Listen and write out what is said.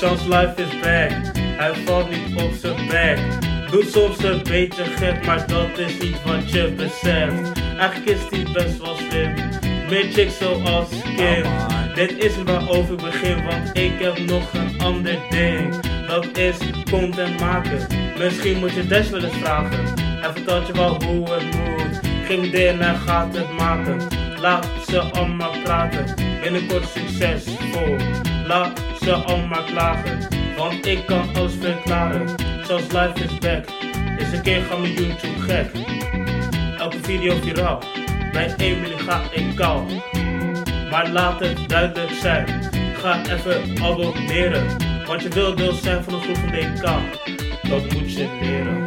Chance life is back. Hij valt niet op zijn back. Doet soms een beetje gek, maar dat is niet wat je beseft. Eigenlijk is hij best wel slim. Chicks zoals Kim. Dit is waarover ik begin, want ik heb nog een ander ding. Dat is content maken. Misschien moet je Dash wel eens vragen. Hij vertelt je wel hoe het moet. Geen ding en gaat het maken. Laat ze allemaal praten. Binnenkort succesvol. Laat ze allemaal klagen. Want ik kan alles verklaren. Zoals life is back. Eens een keer gaan mijn YouTube gek. Elke video viraal. Bij Emily ga ik kaal. Maar laat het duidelijk zijn. Ga even abonneren. Want je wil deel zijn van de groep van DK. Dat moet je leren.